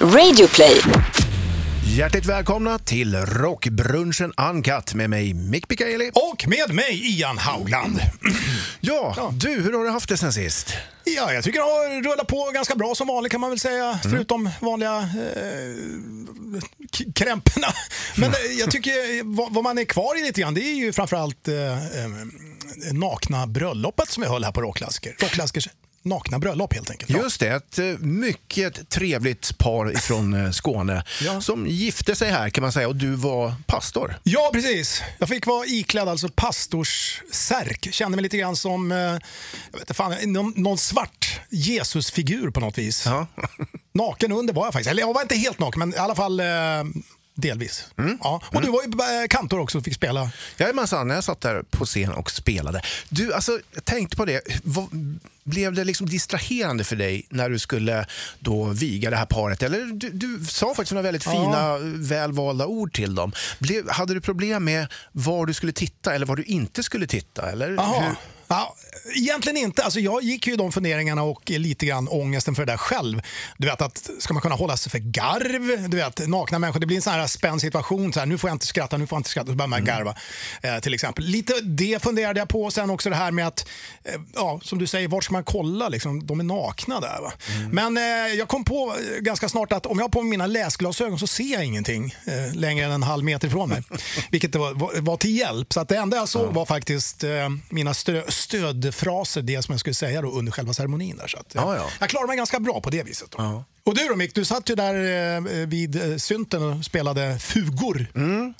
Radioplay. Hjärtligt välkomna till Rockbrunchen Uncut med mig Mick Mikaeli. Och med mig Ian Haugland. Ja, du, hur har du haft det sen sist? Ja, jag tycker det har rullat på ganska bra som vanligt kan man väl säga. Mm. Förutom vanliga eh, krämporna. Men eh, jag tycker vad, vad man är kvar i lite grann det är ju framförallt eh, eh, nakna bröllopet som vi höll här på Rockklassiker. Rockklassikers nakna bröllop helt enkelt. Ja. Just det, ett eh, mycket trevligt par från eh, Skåne Ja. som gifte sig här kan man säga och du var pastor. Ja, precis. Jag fick vara iklädd alltså pastorssärk. Kände mig lite grann som eh, jag vet fan, någon, någon svart Jesusfigur på något vis. Ja. Naken under var jag faktiskt. Eller jag var inte helt naken, men i alla fall delvis. Mm. Ja. Och du var ju eh, kantor också och fick spela. Jajamensan, jag satt där på scen och spelade. Du, alltså, jag tänkte på det. Vad, blev det liksom distraherande för dig när du skulle då viga det här paret? Eller du, du sa faktiskt några väldigt Ja. fina, välvalda ord till dem. Blev, hade du problem med var du skulle titta eller var du inte skulle titta? Eller? Ja, egentligen inte. Alltså jag gick ju de funderingarna och lite grann ångesten för det där själv. Du vet att ska man kunna hålla sig för garv? Du vet nakna människor, det blir en sån här spänd situation. Så här, nu får jag inte skratta, nu får jag inte skratta. Så börjar man garva. Eh, till exempel. Lite det funderade jag på. Sen också det här med att, eh, ja, som du säger, vart ska man kolla? Liksom, de är nakna där. Va? Men eh, jag kom på ganska snart att om jag har på mig mina läsglasögon så ser jag ingenting eh, längre än en halv meter ifrån mig. Vilket var, var, var till hjälp. Så att det enda jag såg var faktiskt eh, mina stö, stödfraser, det som jag skulle säga då under själva ceremonin. Där, så att, Ja, ja. Jag klarade mig ganska bra på det viset. Ja. Och du då Mick, du satt ju där eh, vid eh, synten och spelade fugor. Mm.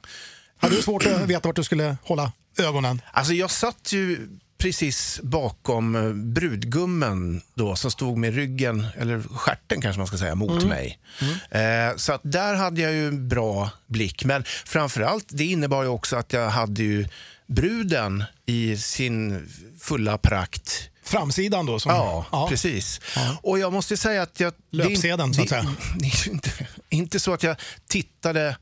Hade du svårt att veta vart du skulle hålla ögonen? Alltså jag satt ju precis bakom eh, brudgummen då som stod med ryggen, eller skärten kanske man ska säga, mot mig. Eh, så att där hade jag ju bra blick. Men framförallt, det innebar ju också att jag hade ju bruden i sin fulla prakt. Framsidan då? Som, Ja, precis. Och jag måste säga att jag... Löpsedeln, så att säga. Inte, inte så att jag tittade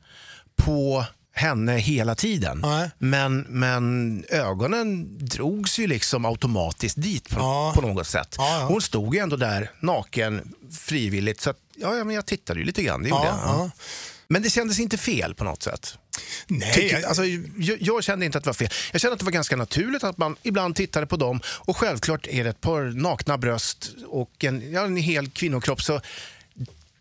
på henne hela tiden. Nej. Men, men ögonen drogs ju liksom automatiskt dit på, Ja. på något sätt. Ja, ja. Hon stod ju ändå där naken frivilligt. Så att, ja, ja, men jag tittade ju lite grann. Det gjorde Ja, jag. ja. Men det kändes inte fel på något sätt. Nej, Tycker, jag- alltså, jag, jag kände inte att det var fel. Jag kände att det var ganska naturligt att man ibland tittade på dem. Och självklart är det ett par nakna bröst och en, ja, en hel kvinnokropp. Så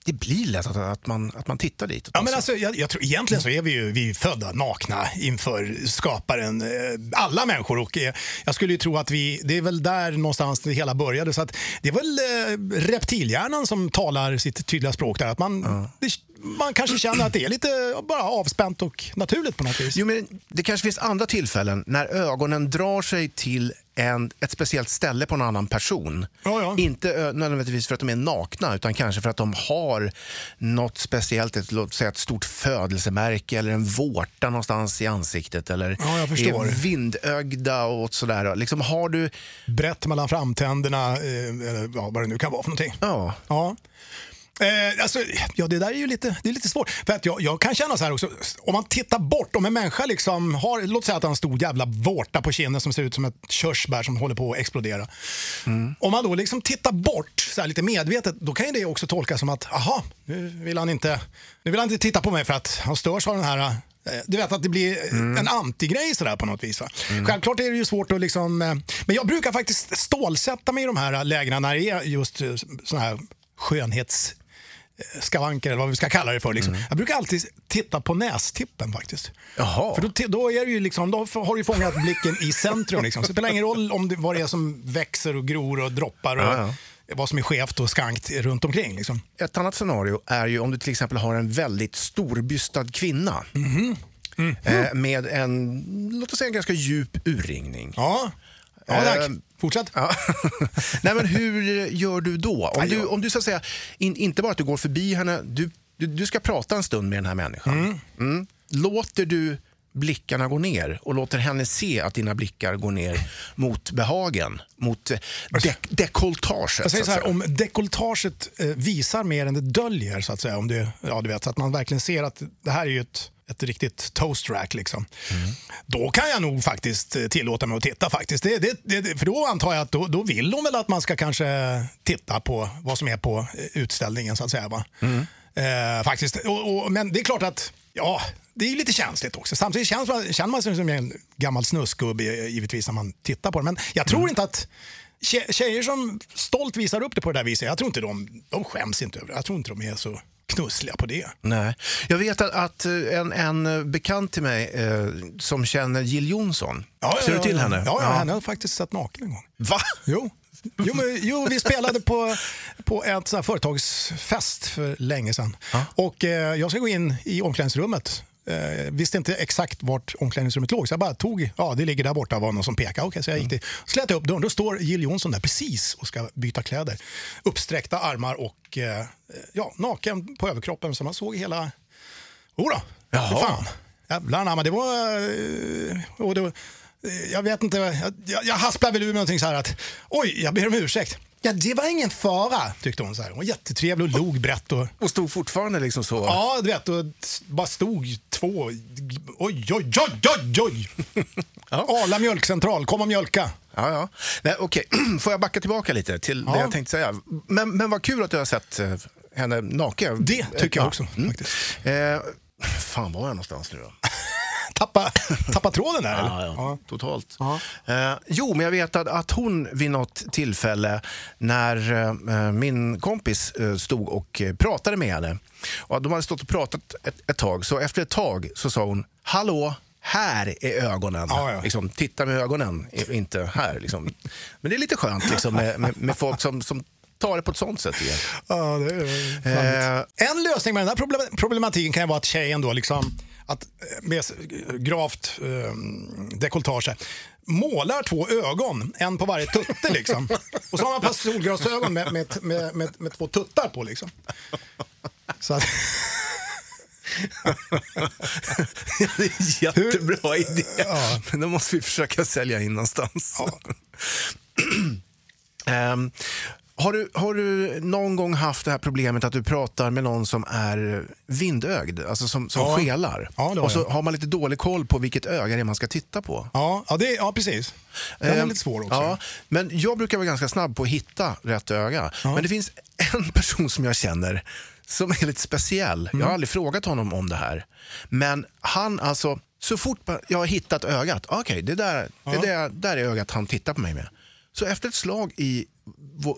det blir lätt att, att, man, att man tittar dit. Ja, men alltså, jag, jag tror, egentligen så är vi ju vi är födda nakna inför skaparen, eh, alla människor. Och, eh, jag skulle ju tro att vi, det är väl där någonstans det hela började. Så att det är väl eh, reptilhjärnan som talar sitt tydliga språk där. Att man, det, man kanske känner att det är lite bara avspänt och naturligt på något vis. Jo, men det kanske finns andra tillfällen när ögonen drar sig till en, ett speciellt ställe på en annan person. Ja, ja. Inte nödvändigtvis för att de är nakna utan kanske för att de har något speciellt, ett, låt säga ett stort födelsemärke eller en vårta någonstans i ansiktet eller Ja, är vindögda och sådär. Liksom har du... Brett mellan framtänderna, eh, ja, vad det nu kan vara för någonting. Ja, Ja. Eh, alltså, ja, det där är ju lite, det är lite svårt. För att jag, jag kan känna så här också, om man tittar bort, om en människa liksom har, låt säga att han har en stor jävla vårta på kinden som ser ut som ett körsbär som håller på att explodera. Om man då liksom tittar bort så här lite medvetet, då kan ju det också tolkas som att, aha, nu vill han inte, nu vill han inte titta på mig för att han störs av den här eh, du vet att det blir en antigrej sådär på något vis. Va? Självklart är det ju svårt att liksom... eh, Men jag brukar faktiskt stålsätta mig i de här lägena när det är just eh, såna här skönhets skavanker eller vad vi ska kalla det för. Liksom. Jag brukar alltid titta på nästippen faktiskt. Jaha. För då, då, är det ju liksom, då har du fångat blicken i centrum. Liksom. Så det spelar ingen roll om det, vad det är som växer och gror och droppar och Ja, vad som är skevt och skankt runt omkring. Liksom. Ett annat scenario är ju om du till exempel har en väldigt storbystad kvinna eh, med en, låt oss säga en ganska djup urringning. Ja, ja tack. Ehm, Fortsätt. Ja. Nej, men hur gör du då? Om du, om du så säga, in, inte bara att du går förbi henne, du, du, du ska prata en stund med den här människan. Mm. Låter du blickarna gå ner och låter henne se att dina blickar går ner mot behagen, mot eh, dek dekolletaget. Jag säger så här, om dekolletaget eh, visar mer än det döljer, så att säga, om det, ja, du vet, så att man verkligen ser att det här är ju ett, ett riktigt toast rack. Liksom. Då kan jag nog faktiskt eh, tillåta mig att titta. faktiskt. Det, det, det, för då antar jag att då, då vill de väl att man ska kanske titta på vad som är på eh, utställningen. så att säga. Va? Eh, faktiskt. Och, och, men det är klart att, ja, det är lite känsligt också. Samtidigt känns man, känner man sig som en gammal snuskgubbe givetvis när man tittar på det. Men jag tror mm. inte att tjejer som stolt visar upp det på det där viset, jag tror inte de, de skäms inte över det. Jag tror inte de är så knussliga på det. Nej. Jag vet att, att en, en bekant till mig eh, som känner Jill Johnson, ja, ser ja, du till henne? Ja, ja, henne har faktiskt sett naken en gång. Va? Jo. Jo, men, jo, vi spelade på, på ett företagsfest för länge sedan. Ja. Och eh, jag ska gå in i omklädningsrummet eh, visste inte exakt vart omklädningsrummet låg, så jag bara tog, ja det ligger där borta, var någon som pekade. Okay, så jag gick till, slet upp dörren, då står Jill Johnson där precis och ska byta kläder. Uppsträckta armar och eh, ja, naken på överkroppen, så man såg hela... Jodå, Jaha. fan. Jävlar det var... Eh, och det var jag vet inte, jag, jag hasplade väl ur någonting så här att oj, jag ber om ursäkt. Ja, det var ingen fara, tyckte hon. Så här. Hon var jättetrevlig och log brett. Och, och stod fortfarande liksom så? Ja, du vet. Och bara stod två. Oj, oj, oj, oj, oj. ja. Arla mjölkcentral, kom och mjölka. Ja, ja. Nej, okej. Får jag backa tillbaka lite till ja. det jag tänkte säga? Men, men vad kul att du har sett eh, henne naken. Det tycker jag också. Mm. Faktiskt. Eh, fan var jag någonstans nu då? Tappa, tappa tråden där? Ja, ja, ja. totalt. Eh, jo, men jag vet att, att hon vid något tillfälle när eh, min kompis eh, stod och eh, pratade med henne. Och de hade stått och pratat ett, ett, tag, så efter ett tag så sa hon Hallå, här är ögonen. Ja, ja. Liksom, titta med ögonen, inte här. Liksom. Men det är lite skönt liksom, med, med, med folk som, som tar det på ett sånt sätt. Igen. Ja, det är eh, en lösning med den här problematiken kan ju vara att tjejen då liksom att eh, med gravt eh, dekolletage målar två ögon, en på varje tutte liksom. Och så har man ett par solglasögon med, med, med, med, med två tuttar på liksom. Så att... ja, det är en jättebra Hur? idé. Ja. Men då måste vi försöka sälja in någonstans. Ja. um, Har du, har du någon gång haft det här problemet att du pratar med någon som är vindögd, alltså som, som ja. skelar? Ja, och så jag. har man lite dålig koll på vilket öga det är man ska titta på. Ja, ja, det, ja precis. Den är eh, lite svår också. Ja, men jag brukar vara ganska snabb på att hitta rätt öga. Ja. Men det finns en person som jag känner som är lite speciell. Mm. Jag har mm. aldrig frågat honom om det här. Men han alltså, så fort jag har hittat ögat, okej, okay, det, där, det där, där är ögat han tittar på mig med. Så efter ett slag i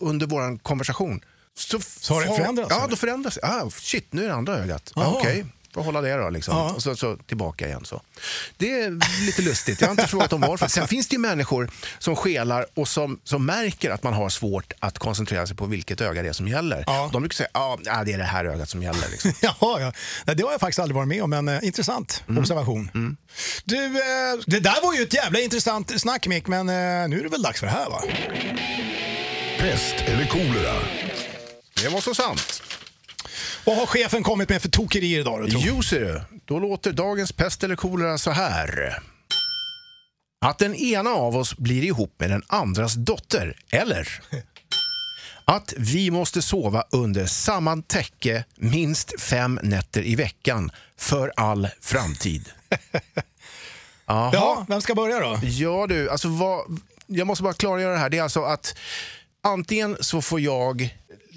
under vår konversation. Så, så har det förändrats? Ja, då förändras det. Ah, shit, nu är det andra ögat. Ah, Okej, okay. får hålla det då. Liksom. Och så, så, tillbaka igen. Så. Det är lite lustigt. Jag har inte frågat om varför. Sen finns det ju människor som skelar och som, som märker att man har svårt att koncentrera sig på vilket öga det är som gäller. Ja. De brukar säga att ah, det är det här ögat som gäller. Liksom. ja, ja. Det har jag faktiskt aldrig varit med om, men eh, intressant mm. observation. Mm. Du, eh, det där var ju ett jävla intressant snack Mick, men eh, nu är det väl dags för det här va? Pest eller kolera? Det var så sant. Vad har chefen kommit med för tokerier idag? Då, jo, ser du. Då låter dagens pest eller kolera så här. Att den ena av oss blir ihop med den andras dotter, eller? Att vi måste sova under samma täcke minst fem nätter i veckan för all framtid. Ja, vem ska börja då? Ja du, alltså vad, jag måste bara klargöra det här. Det är alltså att antingen så får jag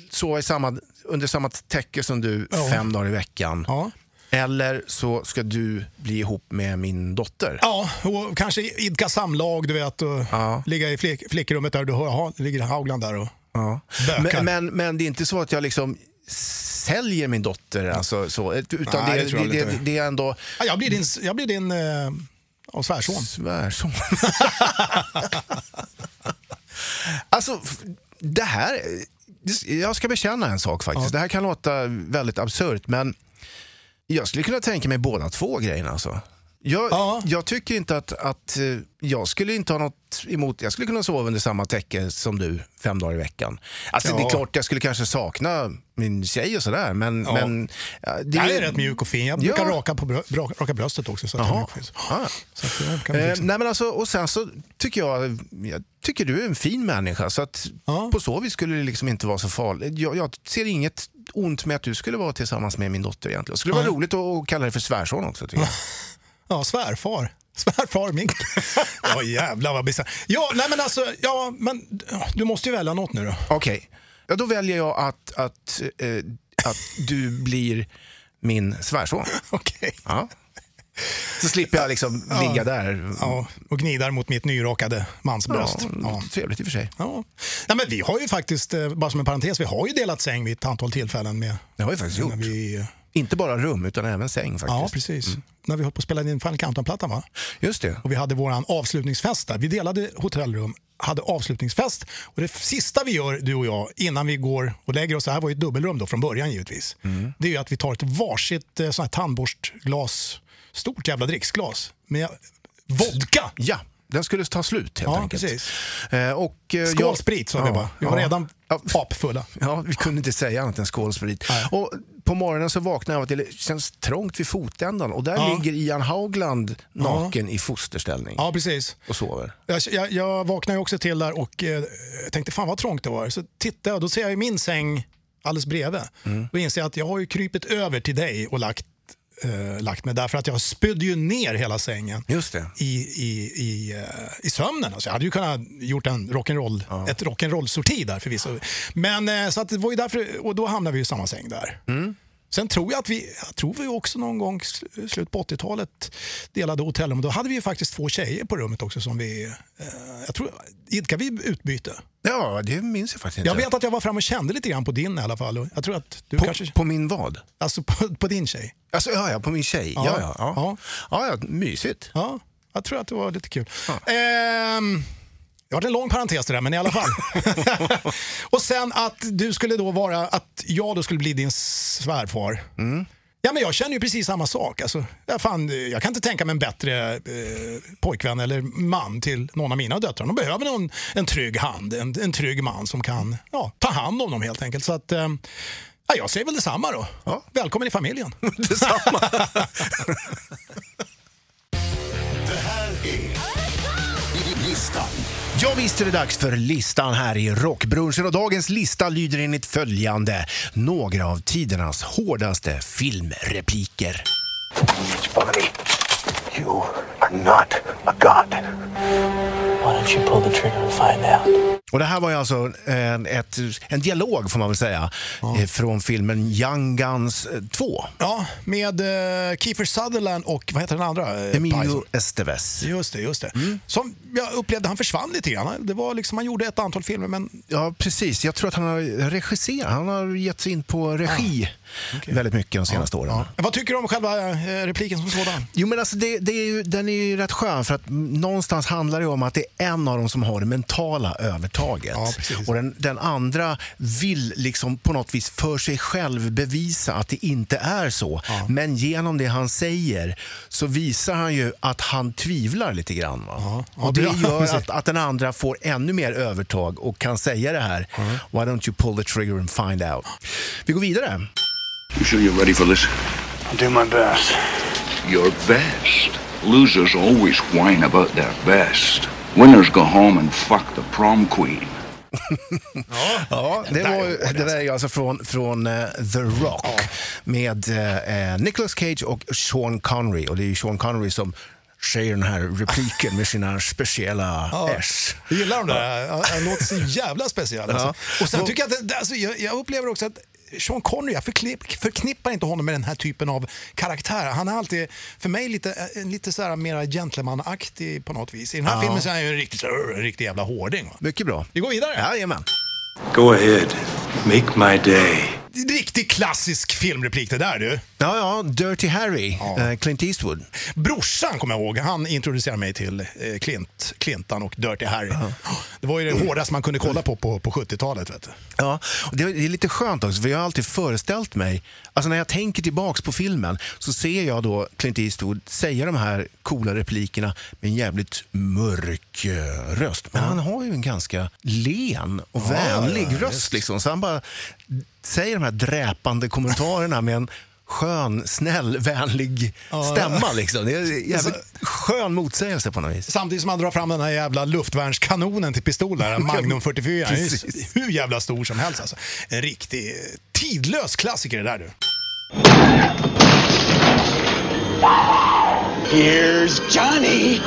sova i samma, under samma täcke som du ja. fem dagar i veckan. Ja. Eller så ska du bli ihop med min dotter. Ja, och kanske idka samlag, du vet. Och ja. Ligga i flick, flickrummet där du hör, aha, ligger Haugland där och ja. men, men, men, det är inte så att jag liksom säljer min dotter. Alltså, så, utan Nej, det, det, det, det, är ändå... Ja, jag blir din, jag blir din eh, svärson. Svärson. alltså, det här... Jag ska bekänna en sak faktiskt. Ja. Det här kan låta väldigt absurt, men jag skulle kunna tänka mig båda två grejerna. Alltså. Jag, ja. jag, tycker inte att, att eh, jag skulle inte ha något emot, jag skulle kunna sova under samma täcke som du fem dagar i veckan. Alltså ja. det är klart jag skulle kanske sakna min tjej och sådär men... Ja. men det jag är rätt mjuk och fin. Jag brukar raka, på brö raka bröstet också. Så att Aha. Ah. Så att eh, liksom- nej, men alltså, och sen så tycker jag, jag tycker du är en fin människa så att på så vis skulle det liksom inte vara så farligt. Jag, jag ser inget ont med att du skulle vara tillsammans med min dotter egentligen. Det skulle vara roligt att kalla dig för svärson också tycker jag. Ja, svärfar. Svärfar Mink. ja, jävlar vad bisarrt. Ja, nej men alltså, ja, men du måste ju välja något nu då. Okej, okay. ja, då väljer jag att, att eh, att du blir min svärson. Okej. Ja. Så slipper jag liksom ligga där. Ja, och gnidar mot mitt nyrakade mansbröst. Ja, Ja. Trevligt i och för sig. Ja. Nej, men vi har ju faktiskt, eh, bara som en parentes, vi har ju delat säng vid ett antal tillfällen med Det har vi faktiskt gjort. vi, Inte bara rum, utan även säng faktiskt. Ja, precis. När vi höll på att spela in Final Countdown-plattan va? Just det. Och vi hade våran avslutningsfest där. Vi delade hotellrum, hade avslutningsfest. Och det sista vi gör, du och jag, innan vi går och lägger oss, det här var ju ett dubbelrum då från början givetvis. Det är att vi tar ett varsitt eh, sånt här tandborstglas, stort jävla dricksglas med vodka. Ja, den skulle ta slut helt Ja, enkelt. precis. Eh, och, eh, Skål jag- sprit sa vi Ja, bara. Vi var ja. redan apfulla. Ja, vi kunde inte säga annat än skålsprit. Nej. Och på morgonen så vaknade jag av att det känns trångt vid fotändan och där Ja. ligger Ian Haugland naken i fosterställning Ja, precis. och sover. Jag, jag, jag vaknade också till där och eh, tänkte fan vad trångt det var. Så tittade jag och då ser jag min säng alldeles bredvid. Mm. Då inser jag att jag har ju krypit över till dig och lagt, eh, lagt mig där för att jag spydde ju ner hela sängen i, i, i, eh, i sömnen. Alltså jag hade ju kunnat gjort en rock'n'roll, ett rock'n'roll-sorti där förvisso. Men eh, så att det var ju därför, och då hamnade vi i samma säng där. Mm. Sen tror jag att vi, jag tror vi också någon gång sl- slut på 80-talet delade hotellrum. Då hade vi ju faktiskt två tjejer på rummet också som vi, eh, jag tror, idkade vi utbyte? Ja, det minns jag faktiskt inte. Jag vet att jag var fram och kände lite grann på din i alla fall. Jag tror att du på, kanske, på min vad? alltså på, på din tjej. Alltså, ja, ja, på min tjej. Ja, Ja. ja. Ja, Ja. ja. ja, mysigt. Ja, jag tror att det var lite kul. Ehm, det var en lång parentes det där, men i alla fall. och sen att du skulle då vara, att jag då skulle bli din svärfar. Ja, men jag känner ju precis samma sak. Alltså, jag, fan, jag kan inte tänka mig en bättre eh, pojkvän eller man till någon av mina döttrar. De behöver någon, en trygg hand, en, en trygg man som kan ja, ta hand om dem helt enkelt. Så att, eh, ja, jag säger väl detsamma då. Ja. Välkommen i familjen. Detsamma. Det här är listan. Ja, visst är det dags för listan här i Rockbrunchen och dagens lista lyder enligt följande. Några av tidernas hårdaste filmrepliker. You are not a god. Why don't you pull the trigger and find out? Och det här var ju alltså en, ett, en dialog får man väl säga eh, från filmen Young Guns eh, 2. Ja, med eh, Kiefer Sutherland och vad heter den andra? Eh, Emilio Pison. Estevez. Just det, just det. Som jag upplevde, han försvann lite grann. Det var liksom, han gjorde ett antal filmer men Ja, precis. Jag tror att han har regisserat. Han har gett sig in på regi väldigt mycket de senaste åren. Vad tycker du om själva eh, repliken som sådan? Jo, men alltså det, det är ju, den är ju rätt skön för att någonstans handlar det om att det är en av dem som har det mentala övertaget. Ja, och den, den andra vill liksom på något vis för sig själv bevisa att det inte är så. Men genom det han säger så visar han ju att han tvivlar lite grann. Va? Ja, och det gör att, att den andra får ännu mer övertag och kan säga det här. Why don't you pull the trigger and find out? Vi går vidare. You sure you're ready for this? I'll do my best. Your best. Losers always whine about their best. Winners go home and fuck the prom queen. Ja, det, där var, ju- det där är ju alltså från, från eh, The Rock med eh, Nicolas Cage och Sean Connery. Och det är ju Sean Connery som säger den här repliken med sina speciella S. Jag gillar de där. Han- Han låter så jävla speciell. Alltså. Ja. Och sen tycker jag att det, alltså, jag, jag upplever också att Sean Connery, jag förknipp, förknippar inte honom med den här typen av karaktär. Han är alltid, för mig, lite, eh, lite så här mera gentlemanaktig på något vis. I den här filmen så är han ju en riktig, en riktig jävla hårding. Va? Mycket bra. Vi går vidare. Jajamän. Go ahead. Make my day. Riktig klassisk filmreplik det där du. Ja, ja, Dirty Harry, eh, Clint Eastwood. Brorsan kommer jag ihåg, han introducerade mig till eh, Clint, Clintan och Dirty Harry. Det var ju det hårdaste man kunde kolla på på, på 70-talet. Vet du. Ja, och det det är lite skönt också, för jag har alltid föreställt mig, alltså när jag tänker tillbaks på filmen så ser jag då Clint Eastwood säga de här coola replikerna med en jävligt mörk eh, röst. Men han har ju en ganska len och vänlig ja, röst. Liksom, så han bara säger de här dräpande kommentarerna med en skön, snäll, vänlig stämma. Liksom. Det är en jävligt skön motsägelse på något vis. Samtidigt som han drar fram den här jävla luftvärnskanonen till pistolen, en Magnum 44. Den är hur jävla stor som helst. Alltså. En riktig tidlös klassiker det där du. Here's Johnny.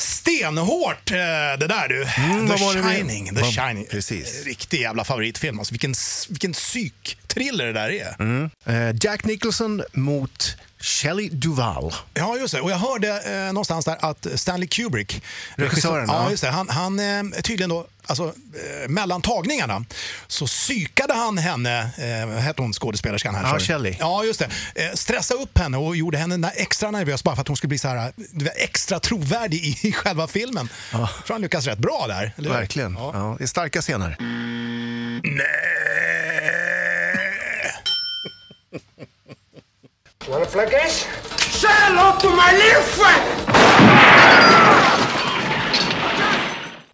Stenhårt eh, det där du. Mm, The Shining. The Shining. precis. Riktig jävla favoritfilm. Alltså, vilken, vilken psyk-thriller det där är. Mm. Eh, Jack Nicholson mot Shelley Duvall. Ja, just det. Och jag hörde eh, någonstans där att Stanley Kubrick, Regissören, ja, just det, han, han eh, tydligen då, alltså eh, mellan tagningarna så psykade han henne, eh, hette hon skådespelerskan här? Ja. Shelley. Ja, just det. Eh, stressade upp henne och gjorde henne extra nervös bara för att hon skulle bli så här, extra trovärdig i, i själva filmen. Ja. tror han lyckas rätt bra där. Verkligen. Ja. Ja. det är starka scener. Wanna flick this? Say hello to my little friend!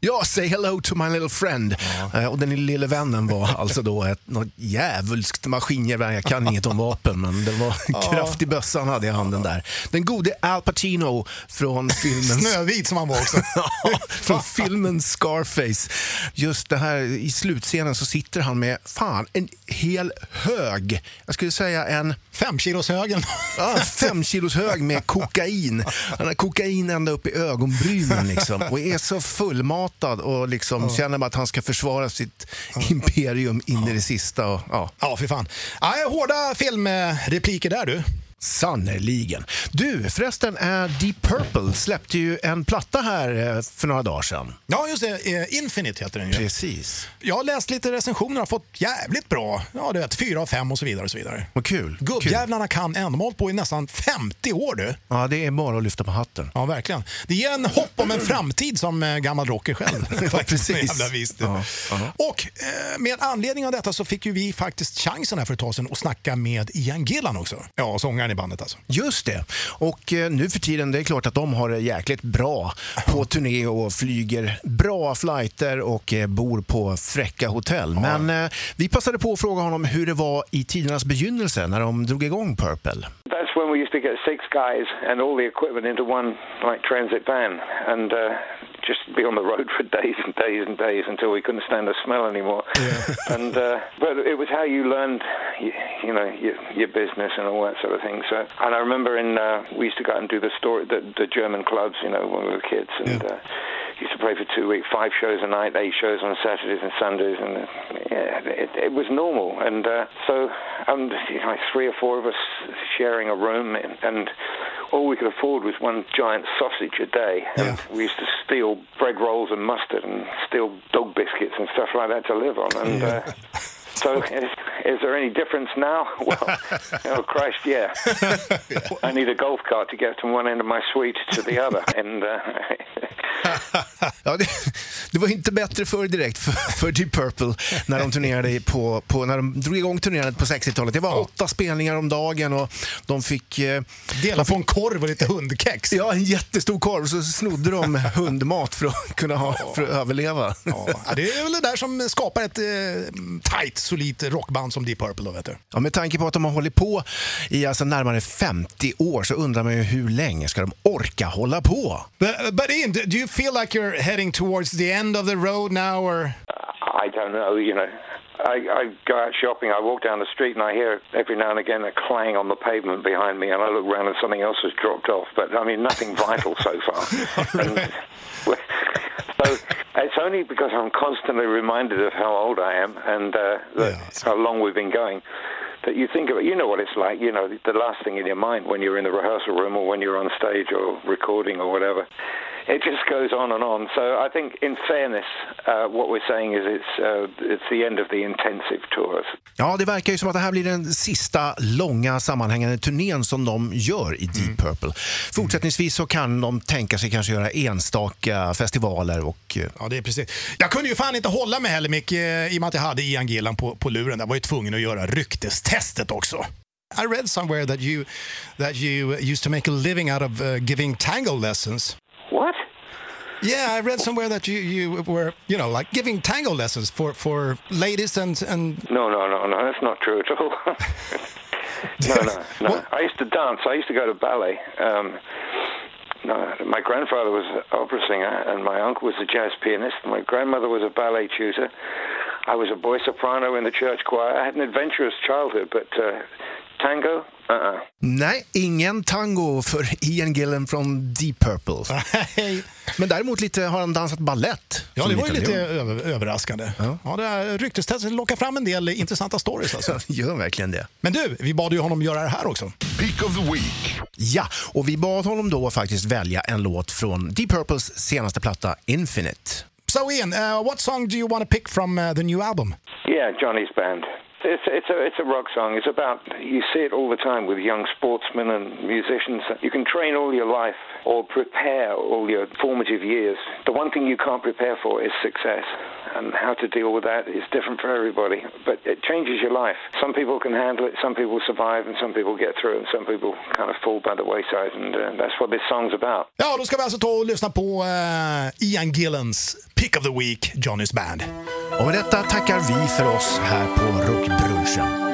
Ja, say hello to my little friend. Eh, och den lille vännen var alltså då ett något djävulskt maskingevär. Jag kan inget om vapen, men det var kraftig bössa han hade i handen där. Den gode Al Pacino från filmen... Snövit som han var också. Ja, från filmen Scarface. Just det här i slutscenen så sitter han med fan en hel hög, jag skulle säga en Fem kilos högen. Ja, fem kilos hög med kokain. Han har kokain ända upp i ögonbrynen liksom. och är så fullmatad och liksom känner bara att han ska försvara sitt imperium in i det sista. Och, ja. Ja, fy fan. Ja, hårda filmrepliker där du. Sannerligen. Du, förresten, eh, Deep Purple släppte ju en platta här eh, för några dagar sedan. Ja, just det. Eh, Infinite heter den ju. Precis. Jag har läst lite recensioner och har fått jävligt bra. Ja, du vet, fyra av fem och så vidare. och så vidare. Vad kul. Gubbjävlarna kan ändå hållit på i nästan 50 år du. Ja, det är bara att lyfta på hatten. Ja, verkligen. Det ger en hopp om en framtid som gammal rocker själv. Faktiskt, precis. Ja, ja. Och med anledning av detta så fick ju vi faktiskt chansen här för ett tag sedan att snacka med Ian Gillan också. Ja, sångaren i bandet alltså. Just det. Och eh, nu för tiden, det är klart att de har det jäkligt bra på turné och flyger bra flighter och eh, bor på fräcka hotell. Men eh, vi passade på att fråga honom hur det var i tidernas begynnelse när de drog igång Purple. That's when we used to get six guys and all the equipment into one like transit van and uh, just be on the road for days and days and days until we couldn't stand the smell anymore. and uh, but it was how you learned, you, you know, your, your business and all that sort of thing. So and I remember in uh, we used to go out and do the story, the, the German clubs, you know, when we were kids and. Uh, Used to play for two weeks, five shows a night, eight shows on Saturdays and Sundays, and yeah, it, it was normal. And uh, so, um, you know, three or four of us sharing a room, and, and all we could afford was one giant sausage a day. And we used to steal bread rolls and mustard, and steal dog biscuits and stuff like that to live on. And uh, so, is, is there any difference now? Well, oh Christ, yeah. I need a golf cart to get from one end of my suite to the other, and. Uh, Ja, det, det var inte bättre förr direkt för, för Deep Purple när de turnerade på, på, när de drog igång turnerandet på 60-talet. Det var åtta spelningar om dagen och de fick... Eh, Dela på en korv och lite hundkex. Ja, en jättestor korv så snodde de hundmat för att kunna ha, för att överleva. Ja, det är väl det där som skapar ett eh, tight, solidt rockband som Deep Purple. Då, vet du. Ja, med tanke på att de har hållit på i alltså närmare 50 år så undrar man ju hur länge ska de orka hålla på? But, but Ian, do you feel like you're heading towards the end of the road now? Or? I don't know, you know. I, I go out shopping, I walk down the street and I hear every now and again a clang on the pavement behind me and I look around and something else has dropped off. But I mean, nothing vital so far. and, so it's only because I'm constantly reminded of how old I am and uh, Yeah, how long we've been going. That you think of it, you know what it's like, you know, the last thing in your mind when you're in the rehearsal room or when you're on stage or recording or whatever. It just goes on and on. So I think, in fairness, uh, what we're saying is it's uh, it's the end of the intensive tours. Ja, det verkar ju som att det här blir den sista långa sammanhängande turnén som de gör i Deep Purple. Fortsättningsvis så kan de tänka sig kanske göra enstaka festivaler och eh, Ja, det är precis. Jag kunde ju fan inte hålla mig heller Mick, eh, i och med att jag hade Ian Gillan på, på luren. Jag var ju tvungen att göra ryktestestet också. I read somewhere that you, that you used to make a living out of uh, giving tango lessons. Yeah, I read somewhere that you, you were, you know, like giving tango lessons for, for ladies and, and No, no, no, no. That's not true at all. no, no, no. What? I used to dance. I used to go to ballet. Um, no, my grandfather was an opera singer, and my uncle was a jazz pianist. My grandmother was a ballet tutor. I was a boy soprano in the church choir. I had an adventurous childhood, but uh, Tango? Uh-uh. Nej, ingen tango för Ian Gillan från Deep Purple. Men däremot lite, har han dansat ballett. Ja, det var ju lite över, överraskande. Ja. det här ryktestestet lockar fram en del intressanta stories. Alltså. Gör verkligen det. Men du, vi bad ju honom göra det här också. Pick of the Week. Ja, och vi bad honom då faktiskt välja en låt från Deep Purples senaste platta Infinite. So Ian, uh, what song do you want to pick from uh, the new album? Yeah, Johnny's band. It's it's a it's a rock song. It's about you see it all the time with young sportsmen and musicians. You can train all your life or prepare all your formative years. The one thing you can't prepare for is success, and how to deal with that is different for everybody. But it changes your life. Some people can handle it, some people survive, and some people get through, and some people kind of fall by the wayside. And uh, that's what this song's about. Ja, då ska vi alltså ta och lyssna på uh, Ian Gillans Pick of the Week, Johnny's Band. Och med detta tackar vi för oss här på Rockbrunchen